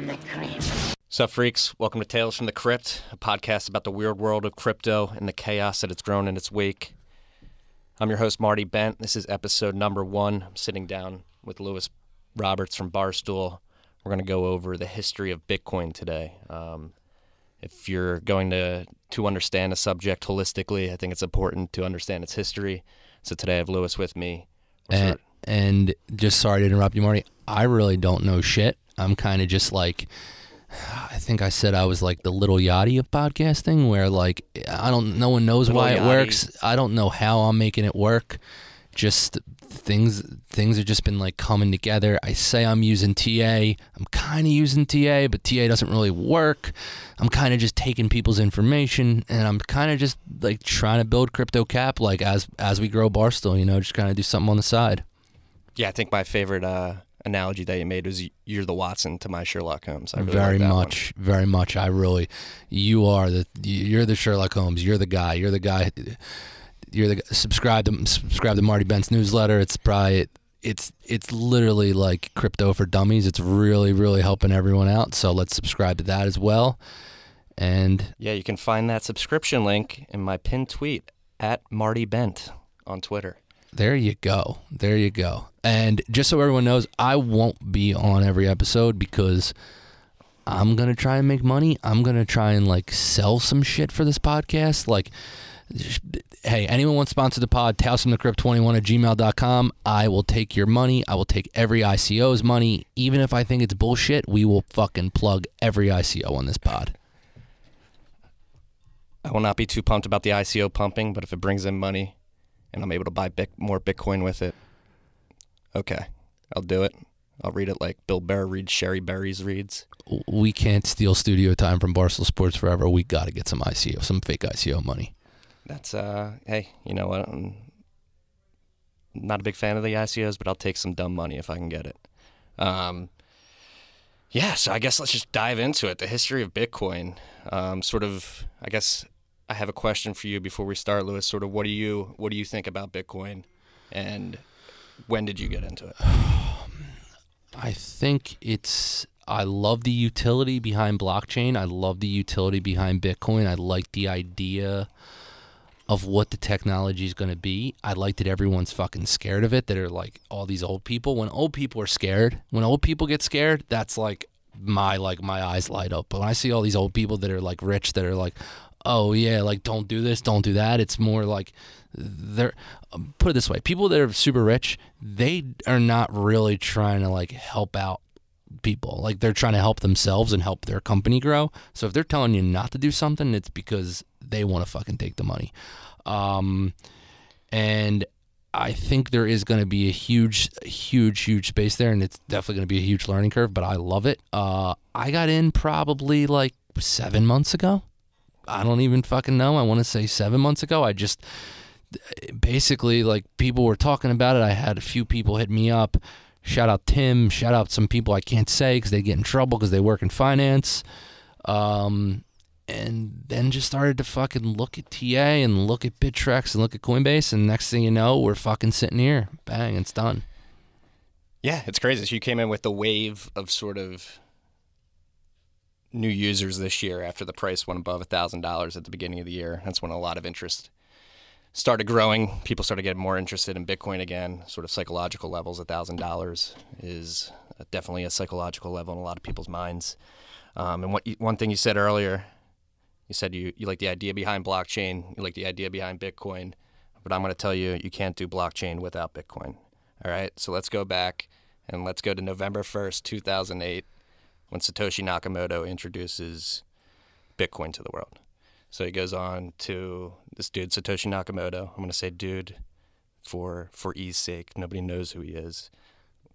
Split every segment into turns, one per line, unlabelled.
from the Crypt.
Sup, freaks? Welcome to Tales from the Crypt, a podcast about the weird world of crypto and the chaos that it's grown in its wake. I'm your host, Marty Bent. This is episode number one. I'm sitting down with Lewis Roberts from Barstool. We're going to go over the history of Bitcoin today. Um, if you're going to to understand a subject holistically, I think it's important to understand its history. So today I have Lewis with me.
And, and just sorry to interrupt you, Marty. I really don't know shit. I'm kind of just like, I think I said I was like the Lil Yachty of podcasting, where like I don't, no one knows
Little
why it works. I don't know how I'm making it work. Just things, things have just been like coming together. I say I'm using TA. I'm kind of using TA, but TA doesn't really work. I'm kind of just taking people's information, and I'm kind of just like trying to build crypto cap, like as as we grow Barstool. You know, just kind of do something on the side.
yeah, I think my favorite uh, analogy that you made was you're the Watson to my Sherlock Holmes. I really
very
like that one.
much, very much. I really, you are the, you're the Sherlock Holmes. You're the guy. You're the guy. You're the subscribe to subscribe to Marty Bent's newsletter. It's probably it's it's literally like crypto for dummies. It's really really helping everyone out. So let's subscribe to that as well. And
Yeah, you can find that subscription link in my pinned tweet at Marty Bent on Twitter.
There you go. There you go. And just so everyone knows, I won't be on every episode because I'm going to try and make money. I'm going to try and like sell some shit for this podcast. Like, hey, anyone wants to sponsor the pod, talesfromthecrypt21 at gmail.com. I will take your money. I will take every ICO's money. Even if I think it's bullshit, we will fucking plug every ICO on this pod.
I will not be too pumped about the ICO pumping, but if it brings in money and I'm able to buy bic- more Bitcoin with it, okay, I'll do it. I'll read it like Bill Burr reads Shari's Berries reads.
We can't steal studio time from Barstool Sports forever. We got to get some ICO, some fake ICO money.
That's uh, hey, you know what? I'm not a big fan of the ICOs, but I'll take some dumb money if I can get it. Um, yeah, so I guess let's just dive into it. The history of Bitcoin. Um, sort of, I guess I have a question for you before we start, Lewis. Sort of, what do you what do you think about Bitcoin, and when did you get into it?
I think it's. I love the utility behind blockchain. I love the utility behind Bitcoin. I like the idea of what the technology is going to be. I like that everyone's fucking scared of it. That are like all these old people. When old people are scared, when old people get scared, that's like my like my eyes light up. But when I see all these old people that are like rich, that are like, oh yeah, like don't do this, don't do that. It's more like they're um, put it this way: people that are super rich, they are not really trying to like help out people. Like they're trying to help themselves and help their company grow. So if they're telling you not to do something, it's because they want to fucking take the money. Um, and I think there is going to be a huge, huge, huge space there, and it's definitely going to be a huge learning curve. But I love it. Uh, I got in probably like seven months ago. I don't even fucking know. I want to say seven months ago. I just basically like people were talking about it. I had a few people hit me up. Shout out Tim. Shout out some people I can't say because they get in trouble because they work in finance. Um, and then just started to fucking look at TA and look at Bittrex and look at Coinbase. And next thing you know, we're fucking sitting here. Bang, it's done.
Yeah, it's crazy. So you came in with the wave of sort of new users this year after the price went above thousand dollars at the beginning of the year. That's when a lot of interest started growing. People started getting more interested in Bitcoin again. Sort of psychological levels. thousand dollars is definitely a psychological level in a lot of people's minds. Um, and what you, one thing you said earlier, you said you, you like the idea behind blockchain, you like the idea behind Bitcoin, but I'm going to tell you you can't do blockchain without Bitcoin. All right, so let's go back and let's go to November 1st, 2008, when Satoshi Nakamoto introduces Bitcoin to the world. So he goes on to this dude, Satoshi Nakamoto. I'm going to say dude for for ease sake. Nobody knows who he is.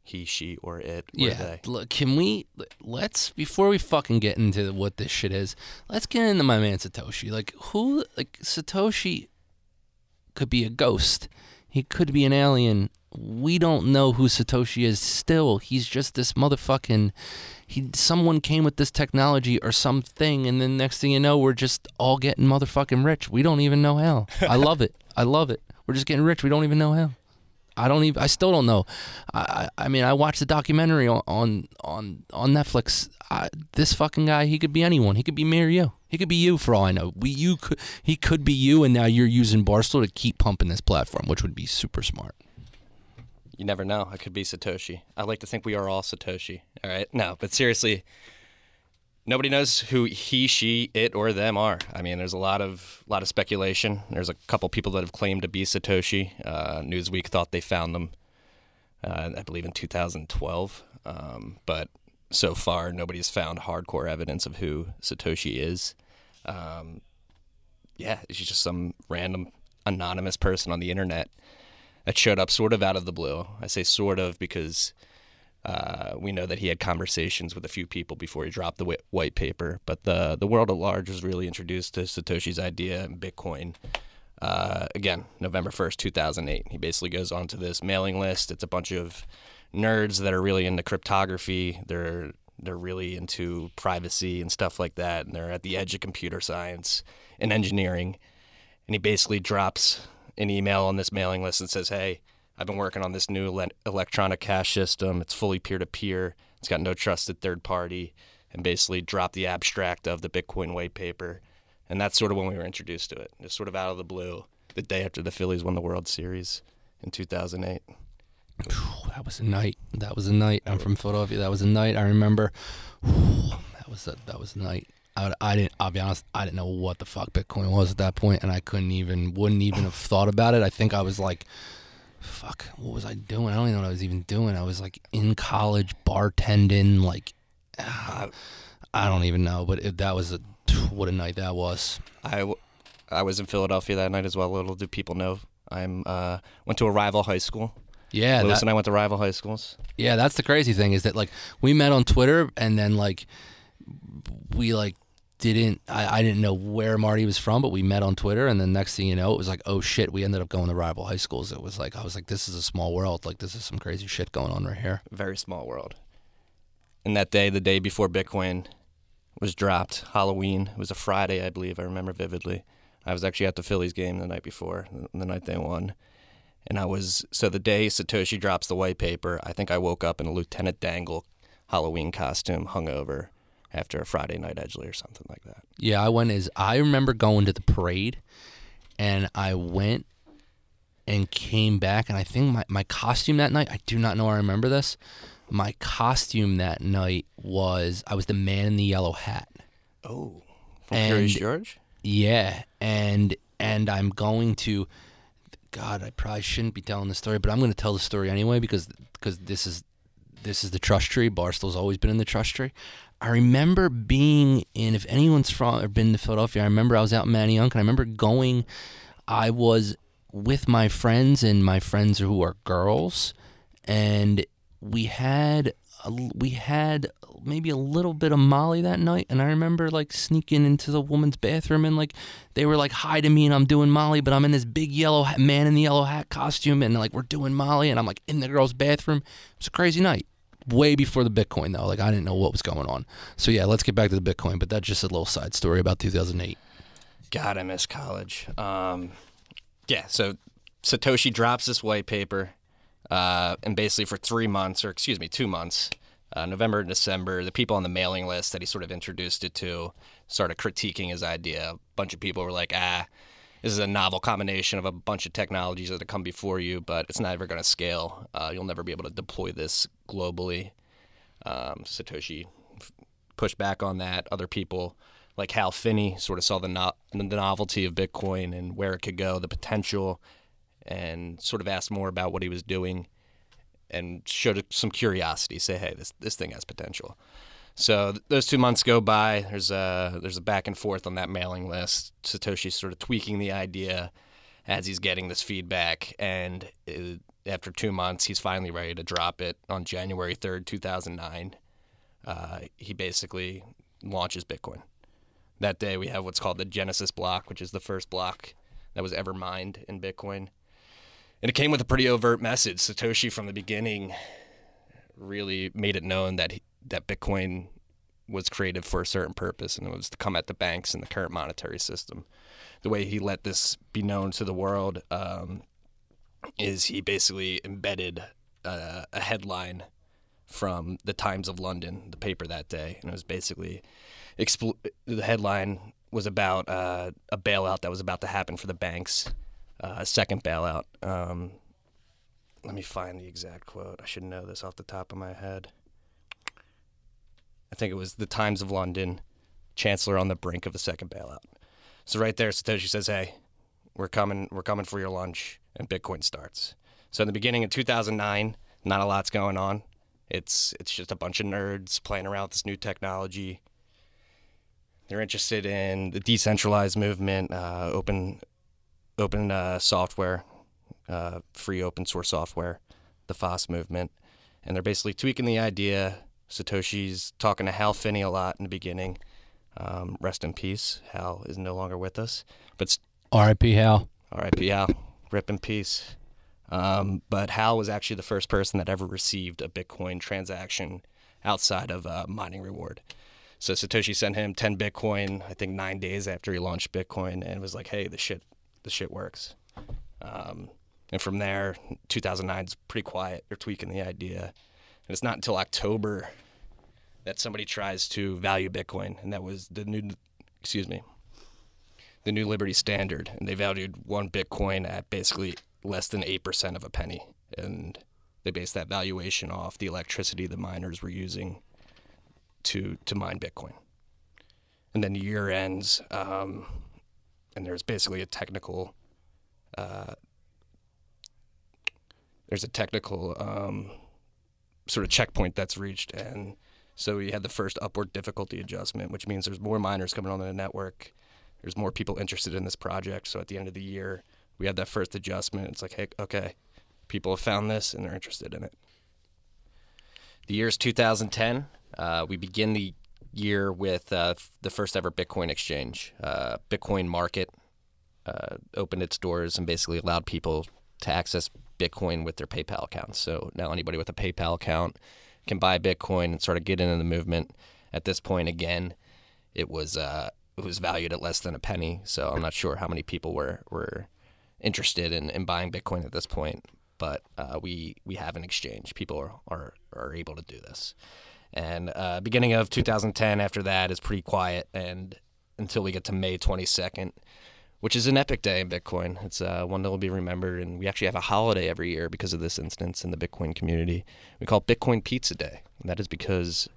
He, she, or it. Or
yeah.
they.
Look, can we let's before we fucking get into what this shit is, let's get into my man Satoshi. Like who like Satoshi could be a ghost. He could be an alien. We don't know who Satoshi is still. He's just this motherfucking he someone came with this technology or something and then next thing you know we're just all getting motherfucking rich. We don't even know how. I love it. I love it. We're just getting rich. We don't even know how. I don't even. I still don't know. I I, mean, I watched the documentary on on on, on Netflix. I, this fucking guy, he could be anyone. He could be me or you. He could be you for all I know. We you could he could be you, and now you're using Barstool to keep pumping this platform, which would be super smart.
You never know. I could be Satoshi. I like to think we are all Satoshi. All right. No, but seriously, nobody knows who he, she, it, or them are. I mean, there's a lot of lot of speculation. There's a couple people that have claimed to be Satoshi. Uh, Newsweek thought they found them, uh, I believe, in 2012. Um, but so far, nobody's found hardcore evidence of who Satoshi is. Um, yeah, she's just some random anonymous person on the internet that showed up sort of out of the blue. I say sort of because uh, we know that he had conversations with a few people before he dropped the white paper, but the the world at large was really introduced to Satoshi's idea and Bitcoin. Uh, again, November first, two thousand eight. He basically goes onto this mailing list. It's a bunch of nerds that are really into cryptography. They're they're really into privacy and stuff like that, and they're at the edge of computer science and engineering. And he basically drops an email on this mailing list and says, "Hey, I've been working on this new le- electronic cash system. It's fully peer to peer. It's got no trusted third party." And basically drop the abstract of the Bitcoin white paper. And that's sort of when we were introduced to it, just sort of out of the blue, the day after the Phillies won the World Series in 2008.
That was a night. That was a night. I'm from Philadelphia. That was a night. I remember. That was a, that was a night. I, I didn't. I'll be honest. I didn't know what the fuck Bitcoin was at that point, and I couldn't even, wouldn't even have thought about it. I think I was like, fuck, what was I doing? I don't even know what I was even doing. I was like in college bartending, like, uh, I don't even know. But it, that was a what a night that was.
I, I was in Philadelphia that night as well. Little do people know, I'm uh, went to a rival high school.
Yeah,
Lewis
that-
and I went to rival high schools.
Yeah, that's the crazy thing is that like we met on Twitter and then like we like didn't I, I didn't know where Marty was from, but we met on Twitter and then next thing you know, it was like, oh shit, we ended up going to rival high schools. It was like I was like, this is a small world. Like this is some crazy shit going on right here.
Very small world. And that day, the day before Bitcoin was dropped, Halloween, it was a Friday, I believe. I remember vividly. I was actually at the Phillies game the night before, the night they won. And I was, so the day Satoshi drops the white paper, I think I woke up in a Lieutenant Dangle Halloween costume, hungover after a Friday night Edgeley or something like that.
Yeah, I went as I remember going to the parade and I went and came back and I think my, my costume that night, I do not know I remember this. My costume that night was I was the man in the yellow hat.
Oh, from Curious
And-
George?
Yeah, and and I'm going to God, I probably shouldn't be telling the story, but I'm going to tell the story anyway because because this is this is the trust tree. Barstool's always been in the trust tree. I remember being in if anyone's from or been to Philadelphia, I remember I was out in Manayunk and I remember going I was with my friends and my friends who are girls and we had we had maybe a little bit of Molly that night, and I remember like sneaking into the woman's bathroom and like they were like hi to me, and I'm doing Molly, but I'm in this big yellow hat, man in the yellow hat costume, and like we're doing Molly, and I'm like in the girl's bathroom. It was a crazy night. Way before the Bitcoin though, like I didn't know what was going on. So yeah, let's get back to the Bitcoin, but that's just a little side story about 2008.
God, I miss college. Um, yeah, so Satoshi drops this white paper, uh, and basically for three months, or excuse me, two months, uh, November and December, the people on the mailing list that he sort of introduced it to started critiquing his idea. A bunch of people were like, ah, this is a novel combination of a bunch of technologies that have come before you, but it's not ever going to scale. Uh, you'll never be able to deploy this globally. Um, Satoshi pushed back on that. Other people, like Hal Finney, sort of saw the, no- the novelty of Bitcoin and where it could go, the potential, and sort of asked more about what he was doing and showed some curiosity. Say, hey, this this thing has potential. So th- those two months go by. There's a there's a back and forth on that mailing list. Satoshi's sort of tweaking the idea as he's getting this feedback, and uh after two months, he's finally ready to drop it on January third, two thousand nine. Uh, he basically launches Bitcoin. That day, we have what's called the Genesis block, which is the first block that was ever mined in Bitcoin. And it came with a pretty overt message. Satoshi, from the beginning, really made it known that he, that Bitcoin was created for a certain purpose, and it was to come at the banks and the current monetary system. The way he let this be known to the world, um, is he basically embedded uh, a headline from the Times of London, the paper that day, and it was basically expl- the headline was about uh, a bailout that was about to happen for the banks, uh, a second bailout. Um, let me find the exact quote. I should know this off the top of my head. I think it was the Times of London, Chancellor on the brink of the second bailout. So right there, Satoshi says, "Hey, we're coming. We're coming for your lunch," and Bitcoin starts. So in the beginning of 2009, not a lot's going on. It's it's just a bunch of nerds playing around with this new technology. They're interested in the decentralized movement, uh, open open uh, software, uh, free open source software, the FOSS movement, and they're basically tweaking the idea. Satoshi's talking to Hal Finney a lot in the beginning. Um, rest in peace. Hal is no longer with us, but
R.I.P. Hal.
R.I.P. Hal. Rip in peace. Um, but Hal was actually the first person that ever received a Bitcoin transaction outside of a mining reward. So Satoshi sent him 10 Bitcoin, I think nine days after he launched Bitcoin, and was like, "Hey, this shit, the shit works." Um, and from there, 2009 is pretty quiet. They're tweaking the idea, and it's not until October that somebody tries to value Bitcoin, and that was the new, excuse me, the new Liberty Standard, and they valued one Bitcoin at basically less than 8% of a penny. And they based that valuation off the electricity the miners were using to, to mine Bitcoin. And then the year ends, um, and there's basically a technical, uh, there's a technical um, sort of checkpoint that's reached. And so we had the first upward difficulty adjustment, which means there's more miners coming on the network. There's more people interested in this project. So at the end of the year, we had that first adjustment. It's like, hey, okay, people have found this and they're interested in it. The year is 2010. Uh, we begin the year with uh, the first ever Bitcoin exchange. Uh, Bitcoin Market uh, opened its doors and basically allowed people to access Bitcoin with their PayPal accounts. So now anybody with a PayPal account can buy Bitcoin and sort of get into the movement. At this point, again, it was uh, it was valued at less than a penny. So I'm not sure how many people were were interested in, in buying Bitcoin at this point, but uh, we we have an exchange. People are, are, are able to do this. And uh, beginning of 2010, after that is pretty quiet, and until we get to May 22nd, which is an epic day in Bitcoin. It's uh, one that will be remembered, and we actually have a holiday every year because of this instance in the Bitcoin community. We call it Bitcoin Pizza Day, and that is because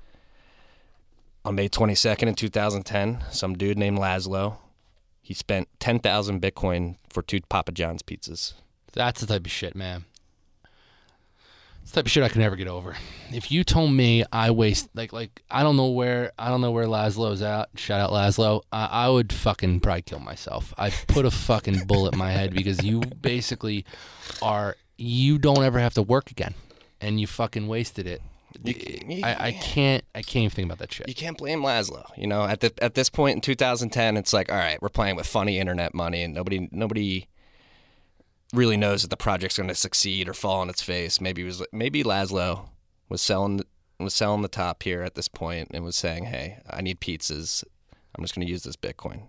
on May 22nd in 2010, some dude named Laszlo he spent 10,000 Bitcoin for two Papa John's pizzas.
That's the type of shit, man. It's type of shit I can never get over. If you told me I waste like like I don't know where I don't know where Laszlo's at. Shout out Laszlo. I, I would fucking probably kill myself. I put a fucking bullet in my head because you basically are you don't ever have to work again, and you fucking wasted it.
You, you,
I, I can't I can't even think about that shit.
You can't blame Laszlo. You know, at the at this point in 2010, it's like, all right, we're playing with funny internet money, and nobody nobody really knows that the project's going to succeed or fall on its face. Maybe it was maybe Laszlo was selling was selling the top here at this point and was saying, "Hey, I need pizzas. I'm just going to use this Bitcoin."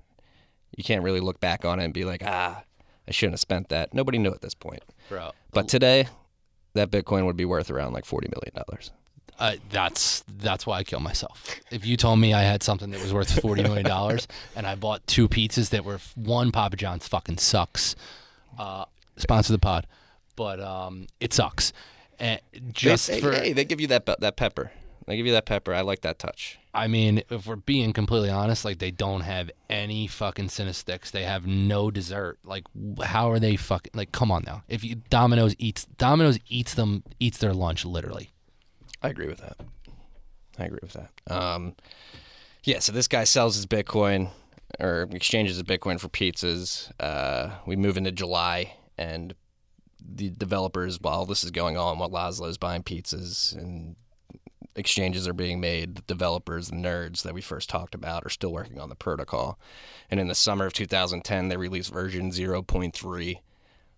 You can't really look back on it and be like, "Ah, I shouldn't have spent that." Nobody knew at this point.
Bro.
But today, that Bitcoin would be worth around like 40 million dollars.
Uh, that's that's why I kill myself. If you told me I had something that was worth forty million dollars and I bought two pizzas that were one Papa John's fucking sucks. Uh, sponsor the pod, but um, it sucks. And just
they,
for
hey, they give you that that pepper. They give you that pepper. I like that touch.
I mean, if we're being completely honest, like they don't have any fucking Cinnasticks. They have no dessert. Like, how are they fucking like? Come on now. If you Domino's eats Domino's eats them eats their lunch literally.
I agree with that. I agree with that. Um, yeah, so this guy sells his Bitcoin or exchanges his Bitcoin for pizzas. Uh, we move into July, and the developers, while this is going on, while Laszlo is buying pizzas and exchanges are being made, the developers, the nerds that we first talked about, are still working on the protocol. And in the summer of 2010, they released version 0.3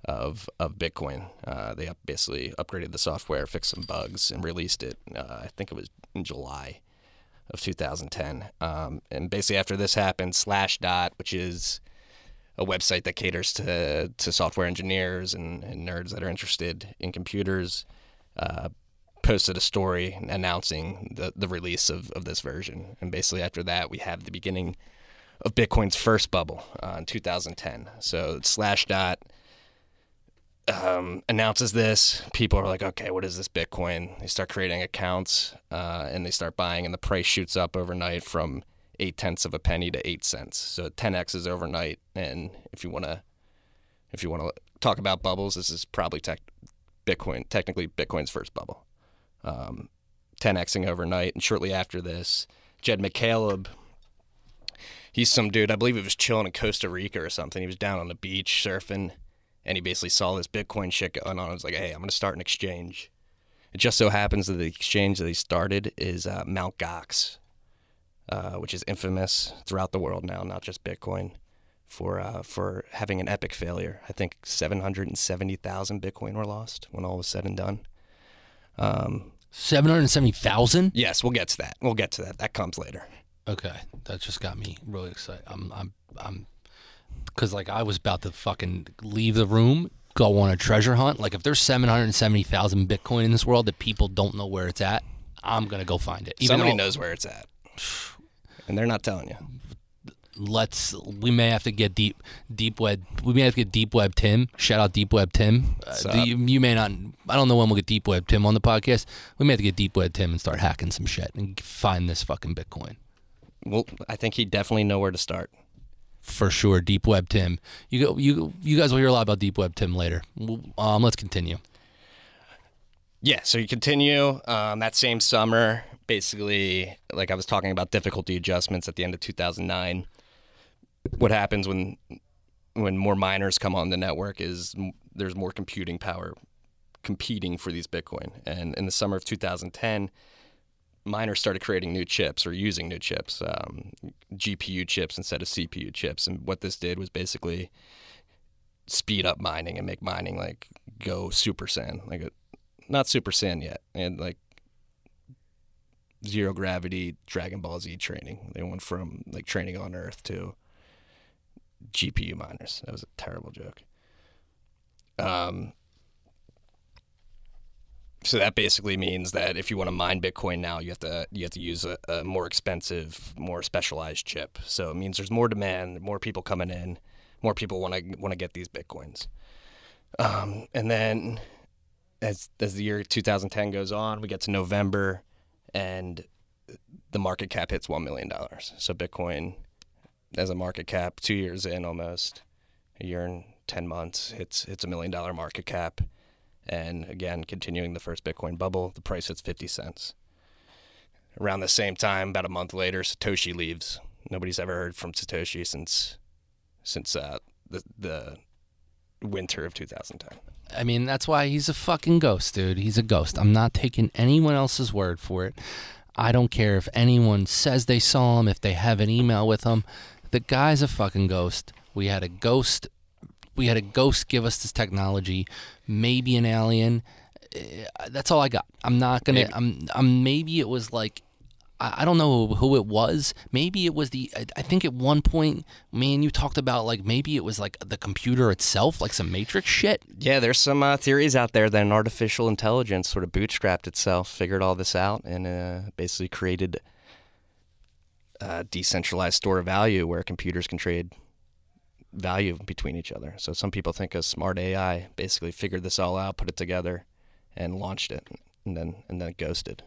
of of Bitcoin. Uh, they up, basically upgraded the software, fixed some bugs, and released it. Uh, I think it was in July of 2010. Um, and basically after this happened, Slashdot, which is a website that caters to to software engineers and, and nerds that are interested in computers. Uh, posted a story announcing the, the release of, of this version. And basically, after that, we have the beginning of Bitcoin's first bubble uh, in 2010. So Slashdot um, announces this. People are like, okay, what is this Bitcoin? They start creating accounts uh, and they start buying, and the price shoots up overnight from eight tenths of a penny to eight cents. So 10x is overnight. And if you want to, if you want to talk about bubbles, this is probably tech, Bitcoin, technically Bitcoin's first bubble. Um, 10xing overnight, and shortly after this, Jed McCaleb. He's some dude. I believe he was chilling in Costa Rica or something. He was down on the beach surfing, and he basically saw this Bitcoin shit going on. I was like, "Hey, I'm gonna start an exchange." It just so happens that the exchange that he started is uh, Mount Gox, uh, which is infamous throughout the world now, not just Bitcoin, for uh, for having an epic failure. I think 770,000 Bitcoin were lost when all was said and done.
Um, Seven hundred seventy thousand.
Yes, we'll get to that. We'll get to that. That comes later.
Okay, that just got me really excited. I'm, I'm, I'm, because like I was about to fucking leave the room, go on a treasure hunt. Like if there's seven hundred seventy thousand Bitcoin in this world that people don't know where it's at, I'm gonna go find it.
Even Somebody though, knows where it's at, and they're not telling you.
Let's we may have to get deep deep web we may have to get deep web tim. Shout out deep web tim. Uh, you, you, may not i don't know when we'll get deep web tim on the podcast. We may have to get deep web tim and start hacking some shit and find this fucking bitcoin.
Well i think he'd definitely know where to start.
For sure deep web tim. You go you you guys will hear a lot about deep web tim later. Um let's continue
yeah so you continue um, that same summer basically like i was talking about difficulty adjustments at the end of 2009 what happens when when more miners come on the network is there's more computing power competing for these Bitcoin. And in the summer of 2010, miners started creating new chips or using new chips, um, GPU chips instead of CPU chips. And what this did was basically speed up mining and make mining like go super saiyan, like not super saiyan yet, and like zero gravity Dragon Ball Z training. They went from like training on Earth to GPU miners. That was a terrible joke. Um, so that basically means that if you want to mine Bitcoin now, you have to you have to use a, a, more expensive, more specialized chip. So it means there's more demand, more people coming in, more people want to want to get these bitcoins. Um, and then as as the year 2010 goes on, we get to November, and the market cap hits one million dollars. So Bitcoin as a market cap, two years in almost, a year and 10 months, it's, it's a million dollar market cap. And again, continuing the first Bitcoin bubble, the price hits 50 cents. Around the same time, about a month later, Satoshi leaves. Nobody's ever heard from Satoshi since since uh, the the winter of 2010.
I mean, that's why he's a fucking ghost, dude. He's a ghost. I'm not taking anyone else's word for it. I don't care if anyone says they saw him, if they have an email with him. The guy's a fucking ghost. We had a ghost. We had a ghost give us this technology. Maybe an alien. Eh, that's all I got. I'm not gonna. Maybe. I'm. I'm. Maybe it was like I don't know who it was. Maybe it was the. I think at one point, man, you talked about like maybe it was like the computer itself, like some Matrix shit.
Yeah, there's some uh, theories out there that an artificial intelligence sort of bootstrapped itself, figured all this out, and uh, basically created uh, decentralized store of value where computers can trade value between each other. So some people think a smart AI basically figured this all out, put it together, and launched it, and then and then ghosted.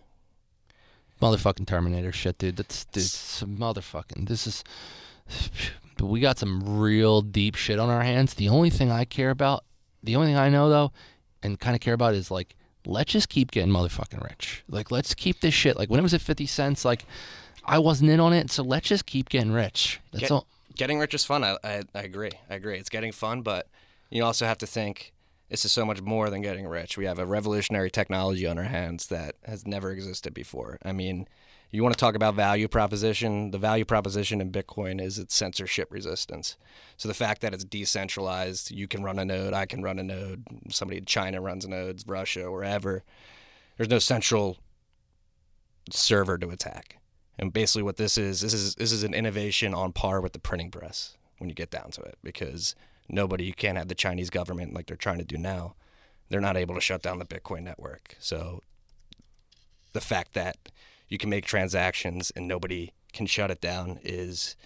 Motherfucking Terminator shit, dude. That's, that's motherfucking. This is. We got some real deep shit on our hands. The only thing I care about, the only thing I know though, and kind of care about is like, let's just keep getting motherfucking rich. Like, let's keep this shit. Like when it was at fifty cents, like I wasn't in on it, so let's just keep getting rich. That's Get, all.
Getting rich is fun. I, I, I agree. I agree. It's getting fun, but you also have to think this is so much more than getting rich. We have a revolutionary technology on our hands that has never existed before. I mean, you want to talk about value proposition? The value proposition in Bitcoin is its censorship resistance. So the fact that it's decentralized, you can run a node, I can run a node, somebody in China runs a node, Russia, wherever. There's no central server to attack. And basically, what this is, this is this is an innovation on par with the printing press. when you get down to it because nobody, you can't have the Chinese government like they're trying to do now. They're not able to shut down the Bitcoin network. So the fact that you can make transactions and nobody can shut it down is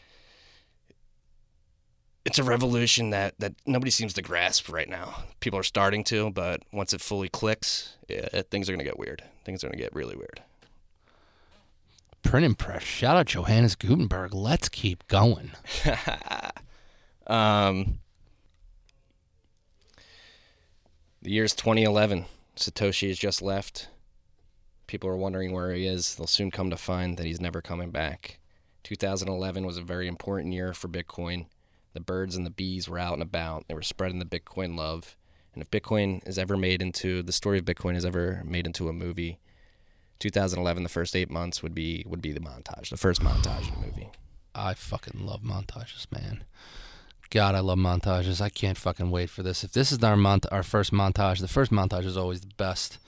it's a revolution that, that nobody seems to grasp right now. People are starting to, but once it fully clicks, yeah, things are going to get weird. Things are going to get really weird.
Printing press. Shout out Johannes Gutenberg. Let's keep going.
um, the year's 2011. Satoshi has just left. People are wondering where he is. They'll soon come to find that he's never coming back. 2011 was a very important year for Bitcoin. The birds and the bees were out and about. They were spreading the Bitcoin love. And if Bitcoin is ever made into the story of Bitcoin is ever made into a movie, 2011, the first eight months would be would be the montage, the first montage in the movie.
I fucking love montages, man. God, I love montages. I can't fucking wait for this. If this is our mont- our first montage, the first montage is always the best.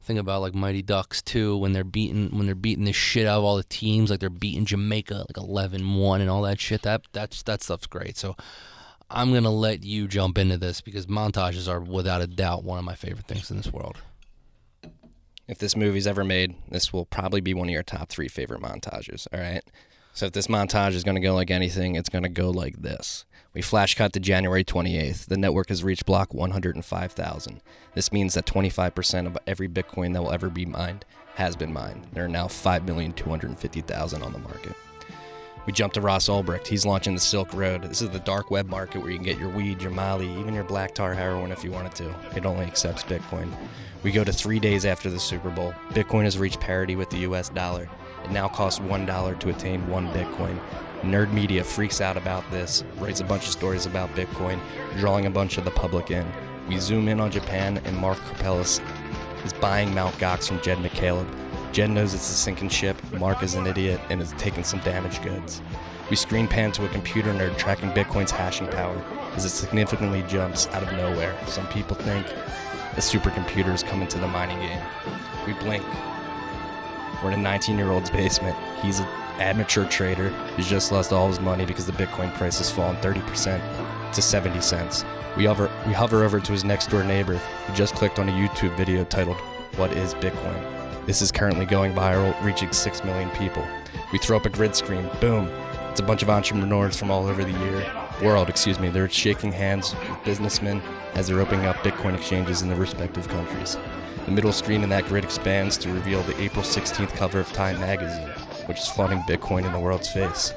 Think about like Mighty Ducks too, when they're beating when they're beating the shit out of all the teams, like they're beating Jamaica like 11-1 and all that shit. That that's that stuff's great. So I'm gonna let you jump into this because montages are without a doubt one of my favorite things in this world.
If this movie's ever made, this will probably be one of your top three favorite montages. All right. So if this montage is to go like anything, it's to go like this. We flash cut to January 28th. The network has reached block 105,000. This means that 25% of every Bitcoin that will ever be mined has been mined. There are now 5,250,000 on the market. We jump to Ross Ulbricht. He's launching the Silk Road. This is the dark web market where you can get your weed, your Molly, even your black tar heroin if you wanted to. It only accepts Bitcoin. We go to three days after the Super Bowl. Bitcoin has reached parity with the US dollar. It now costs $1 to attain one Bitcoin. Nerd media freaks out about this, writes a bunch of stories about Bitcoin, drawing a bunch of the public in. We zoom in on Japan, and Mark Karpelès is buying Mt. Gox from Jed McCaleb. Jed knows it's a sinking ship, Mark is an idiot, and is taking some damaged goods. We screen pan to a computer nerd tracking Bitcoin's hashing power as it significantly jumps out of nowhere. Some people think a supercomputer is coming to the mining game. We blink. We're in a 19 year old's basement. He's an amateur trader who's just lost all his money because the Bitcoin price has fallen 30% to 70 cents. We hover, we hover over to his next door neighbor who just clicked on a YouTube video titled, What is Bitcoin? This is currently going viral, reaching 6 million people. We throw up a grid screen. Boom. It's a bunch of entrepreneurs from all over the year, world, excuse me. They're shaking hands with businessmen as they're opening up Bitcoin exchanges in their respective countries. The middle screen in that grid expands to reveal the April 16th cover of Time magazine, which is flaunting Bitcoin in the world's face.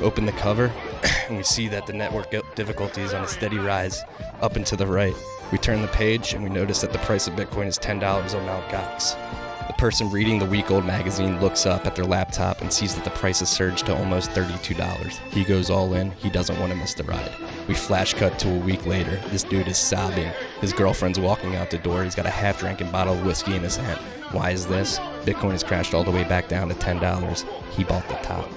Open the cover, and we see that the network difficulty is on a steady rise up and to the right. We turn the page, and we notice that the price of Bitcoin is $10 on Mt. Gox. The person reading the week old magazine looks up at their laptop and sees that the price has surged to almost $32. He goes all in, he doesn't want to miss the ride. We flash cut to a week later. This dude is sobbing. His girlfriend's walking out the door. He's got a half drinking bottle of whiskey in his hand. Why is this? Bitcoin has crashed all the way back down to $10. He bought the top.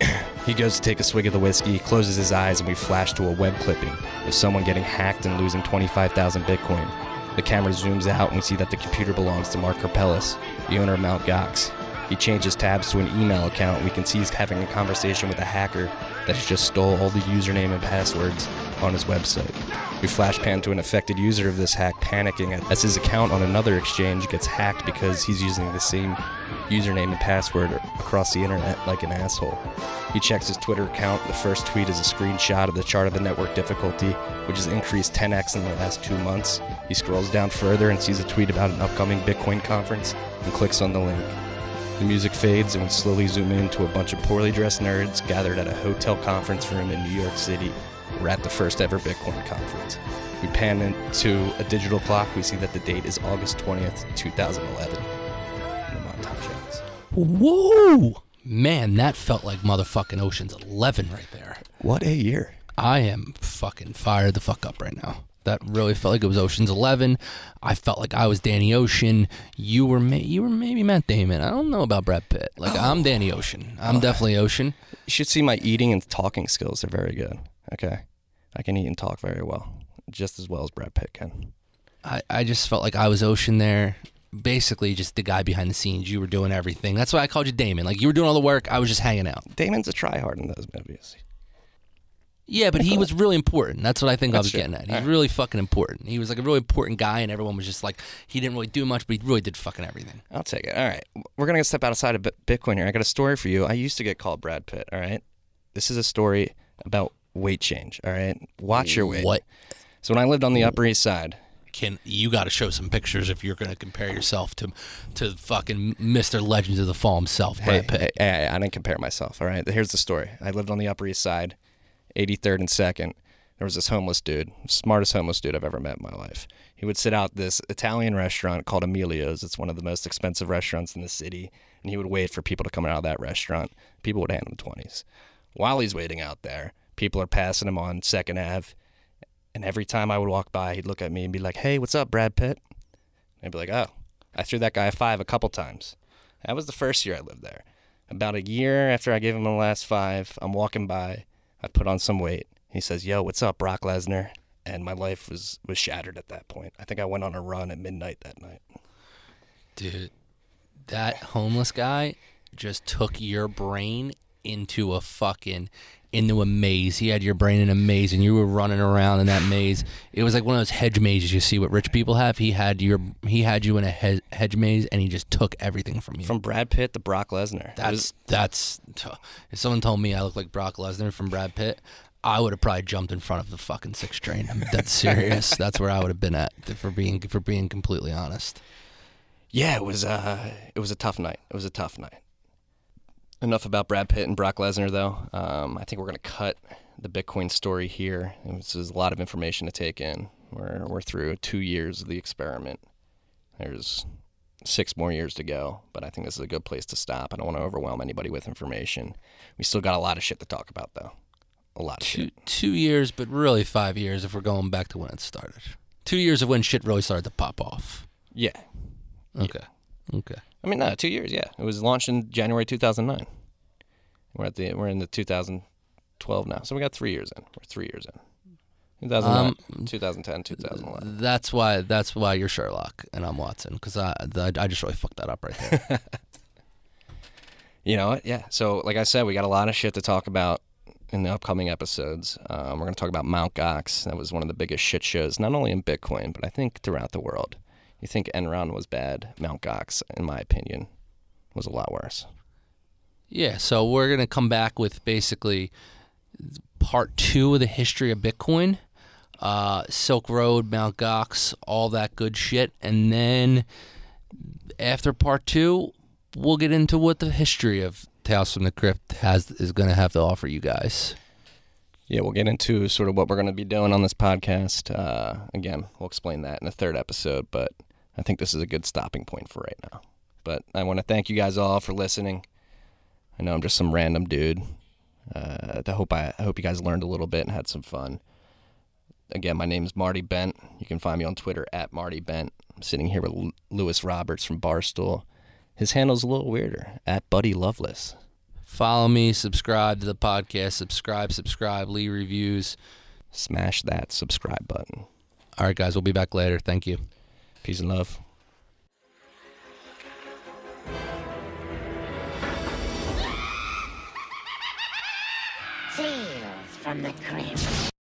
he goes to take a swig of the whiskey, closes his eyes, and we flash to a web clipping of someone getting hacked and losing 25,000 Bitcoin. The camera zooms out and we see that the computer belongs to Mark Karpelès, the owner of Mt. Gox. He changes tabs to an email account. We can see he's having a conversation with a hacker that has just stole all the username and passwords on his website. We flash pan to an affected user of this hack panicking as his account on another exchange gets hacked because he's using the same username and password across the internet like an asshole. He checks his Twitter account. The first tweet is a screenshot of the chart of the network difficulty, which has increased 10x in the last two months. He scrolls down further and sees a tweet about an upcoming Bitcoin conference and clicks on the link. The music fades and we slowly zoom in to a bunch of poorly dressed nerds gathered at a hotel conference room in New York City. We're at the first ever Bitcoin conference. We pan into a digital clock. We see that the date is August 20th, 2011. And the montage ends.
Whoa! Man, that felt like motherfucking Ocean's 11 right there.
What a year.
I am fucking fired the fuck up right now. That really felt like it was Ocean's Eleven. I felt like I was Danny Ocean. You were ma- you were maybe Matt Damon. I don't know about Brad Pitt. Like oh. I'm Danny Ocean. I'm oh, definitely Ocean.
You should see my eating and talking skills. They're very good. Okay, I can eat and talk very well, just as well as Brad Pitt can.
I I just felt like I was Ocean there. Basically, just the guy behind the scenes. You were doing everything. That's why I called you Damon. Like you were doing all the work. I was just hanging out.
Damon's a tryhard in those movies.
Yeah, but he was really important. That's what I think I
That's
was
true.
getting at. He's
right.
really fucking important. He was like a really important guy, and everyone was just like, he didn't really do much, but he really did fucking everything.
I'll take it. All right. We're going to step outside of Bitcoin here. I got a story for you. I used to get called Brad Pitt. All right. This is a story about weight change. All right. Watch your weight.
What
So when I lived on the Upper East Side,
can you got to show some pictures if you're going to compare yourself to to fucking Mr. Legends of the Fall himself,
Hey,
Pitt?
hey, hey, I didn't compare myself. All right. Here's the story. I lived on the Upper East Side, 83rd and 2nd. There was this homeless dude, smartest homeless dude I've ever met in my life. He would sit out this Italian restaurant called Emilio's. It's one of the most expensive restaurants in the city. And he would wait for people to come out of that restaurant. People would hand him 20s. While he's waiting out there, people are passing him on 2nd Ave. And every time I would walk by, he'd look at me and be like, hey, what's up, Brad Pitt? I'd be like, oh, I threw that guy a five a couple times. That was the first year I lived there. About a year after I gave him the last five, I'm walking by. I put on some weight. He says, "Yo, what's up, Brock Lesnar?" And my life was was shattered at that point. I think I went on a run at midnight that night.
Dude, that homeless guy just took your brain into a fucking into a maze. He had your brain in a maze, and you were running around in that maze. It was like one of those hedge mazes you see what rich people have. He had your he had you in a he- hedge maze, and he just took everything from you.
From Brad Pitt to Brock Lesnar.
That's
was-
that's. If someone told me I look like Brock Lesnar from Brad Pitt. I would have probably jumped in front of the fucking six train. I'm dead serious. That's where I would have been at, for being for being completely honest.
yeah, it was uh, it was a tough night. It was a tough night. Enough about Brad Pitt and Brock Lesnar, though. Um, I think we're gonna cut the Bitcoin story here. This is a lot of information to take in. We're we're through two years of the experiment. There's six more years to go, but I think this is a good place to stop. I don't want to overwhelm anybody with information. We still got a lot of shit to talk about, though. A lot of
two
shit.
two years, but really five years if we're going back to when it started. Two years of when shit really started to pop off.
Yeah.
Okay. Okay.
I mean, no, two years. Yeah, it was launched in January 2009. We're at the we're in the 2012 now, so we got three years in. We're three years in. 2009,
Um,
2010, 2011.
That's why that's why you're Sherlock and I'm Watson because I, I I just really fucked that up right there.
You know what? Yeah. So, like I said, we got a lot of shit to talk about in the upcoming episodes. Um, we're going to talk about Mount Gox. That was one of the biggest shit shows, not only in Bitcoin, but I think throughout the world. You think Enron was bad? Mount Gox, in my opinion, was a lot worse.
yeah. So we're gonna come back with basically part two of the history of Bitcoin, uh, Silk Road, Mount Gox, all that good shit, and then after part two, we'll get into what the history of Tales from the Crypt has is gonna have to offer you guys.
Yeah, we'll get into sort of what we're going to be doing on this podcast. Uh, again, we'll explain that in the third episode, but I think this is a good stopping point for right now. But I want to thank you guys all for listening. I know I'm just some random dude. Uh, I hope I, I hope you guys learned a little bit and had some fun. Again, my name is Marty Bent. You can find me on Twitter at Marty Bent. I'm sitting here with Lewis Roberts from Barstool. His handle's a little weirder at Buddy Loveless.
Follow me, subscribe to the podcast, subscribe, subscribe, leave reviews.
Smash that subscribe button.
All right, guys, we'll be back later. Thank you.
Peace and love.
Tales from the Crypt.